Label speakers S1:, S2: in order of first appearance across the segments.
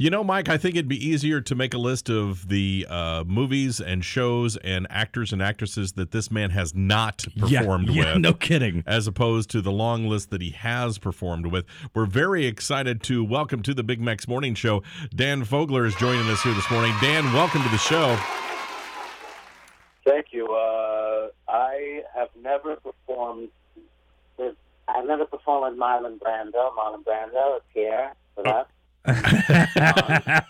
S1: You know, Mike, I think it'd be easier to make a list of the uh, movies and shows and actors and actresses that this man has not performed
S2: yeah, yeah,
S1: with.
S2: no kidding.
S1: As opposed to the long list that he has performed with. We're very excited to welcome to the Big Mex Morning Show. Dan Fogler is joining us here this morning. Dan, welcome to the show.
S3: Thank you. Uh, I have never performed. With, I've never performed with Marlon Brando. Marlon Brando is here with us.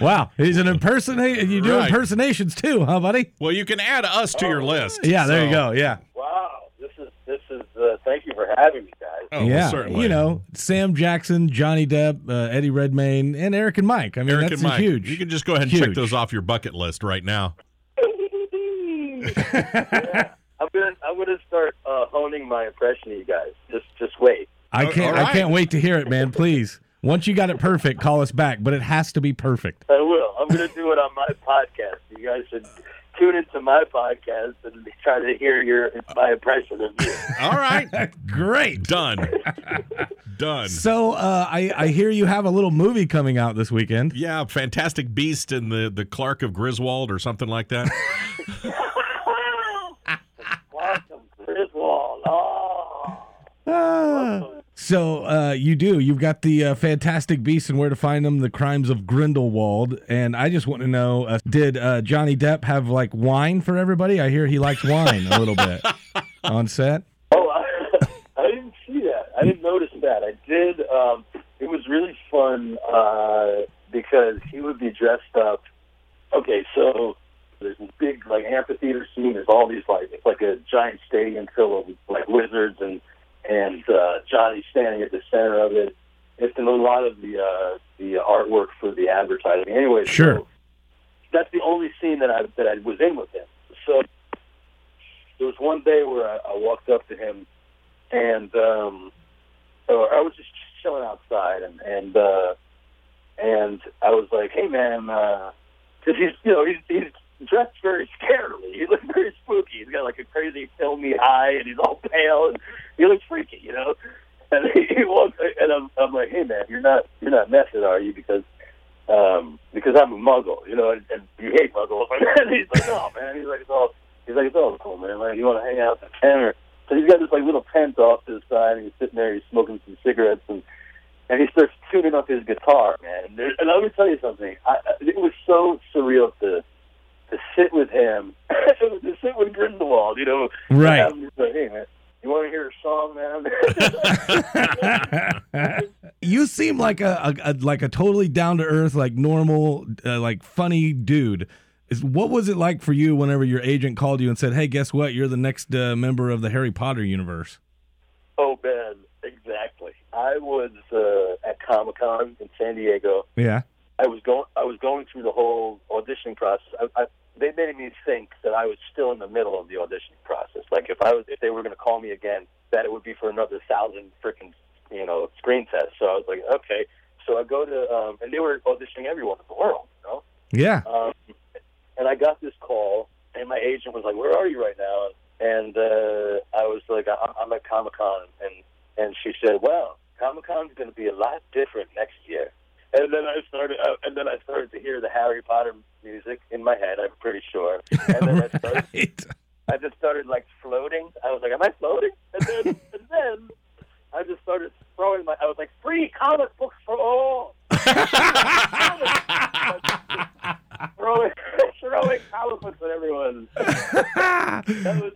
S2: wow, he's an impersonator. You do
S1: Right.
S2: impersonations too, huh, buddy?
S1: Well, you can add us to your list.
S2: Yeah, there you
S1: So-
S2: go. Yeah.
S3: Wow, this is this is. Uh, thank you for having me, guys.
S1: Oh, well,
S2: yeah,
S1: certainly.
S2: you know Sam Jackson, Johnny Depp, uh, Eddie Redmayne, and Eric and Mike. I mean,
S1: Eric
S2: that's
S1: and Mike,
S2: huge.
S1: you can just go ahead and check
S2: Huge.
S1: those off your bucket list right now.
S3: yeah. I'm gonna I'm gonna start uh, honing my impression of you guys. Just just wait.
S2: I can't.
S1: all
S2: I
S1: right.
S2: can't wait to hear it, man. Please, once you got it perfect, call us back. But it has to be perfect.
S3: I will. I'm gonna do it on my podcast. You guys should tune into my podcast and try to hear your my impression of you.
S1: All right.
S2: Great.
S1: Done. Done.
S2: So uh, I, I hear you have a little movie coming out this weekend.
S1: Yeah, Fantastic Beast and the, the Clark of Griswold or something like that.
S3: Welcome, Griswold. Oh.
S2: Ah. So uh, you do. You've got the uh, Fantastic Beasts and Where to Find Them: The Crimes of Grindelwald. And I just want to know: uh, Did uh, Johnny Depp have like wine for everybody? I hear he likes wine a little bit on set.
S3: Oh, I, I didn't see that. I didn't notice that. I did. Um, it was really fun uh, because he would be dressed up. Okay, so there's this big like amphitheater scene. There's all these like it's like a giant stadium filled with like wizards and and uh, Johnny's standing at the center of it. It's in a lot of the uh, the artwork for the advertising. Anyway,
S2: Sure.
S3: So that's the only scene that I that I was in with him. So there was one day where I, I walked up to him, and um, or I was just chilling outside, and and uh, and I was like, "Hey, man," because he's you know he's he's dressed very scarily. He looks very spooky. He's got like a crazy filmy eye, and he's all pale, and he looks freaky, you know. And he, he walks, and I'm I'm like, "Hey, man, you're not you're not messing, are you?" Because um, because I'm a muggle, you know, and, and you hate muggles. And he's like, "No, man," he's like, "It's all." He's like, it's all cool, man. Like, you want to hang out at the tent? So he's got this like little tent off to the side, and he's sitting there, he's smoking some cigarettes, and and he starts tuning up his guitar, man. And, there, and let me tell you something. I, it was so surreal to to sit with him, to sit with Grindelwald, you know.
S2: Right.
S3: Just like, hey, man, you want to hear a song, man?
S2: you seem like a, a, a like a totally down to earth, like normal, uh, like funny dude. Is what was it like for you whenever your agent called you and said, "Hey, guess what? You're the next uh, member of the Harry Potter universe."
S3: oh, Ben, exactly. I was uh, at Comic Con in San Diego.
S2: Yeah.
S3: I was going. I was going through the whole auditioning process. I, I, they made me think that I was still in the middle of the auditioning process. Like if I was, if they were going to call me again, that it would be for another thousand freaking, you know, screen tests. So I was like, okay. So I go to, um, and they were auditioning everyone in the world, you know.
S2: Yeah.
S3: Um, and I got this call, and my agent was like, "Where are you right now?" And uh, I was like, I- "I'm at Comic Con," and and she said, "Well, Comic Con's going to be a lot different next year." And then I started, uh, and then I started to hear the Harry Potter music in my head. I'm pretty sure. And then I started. I just started like floating. I was like, "Am I floating?" And then, and then I just started throwing my. I was like, "Free comic books for all!" throwing, throwing comic books at everyone. that was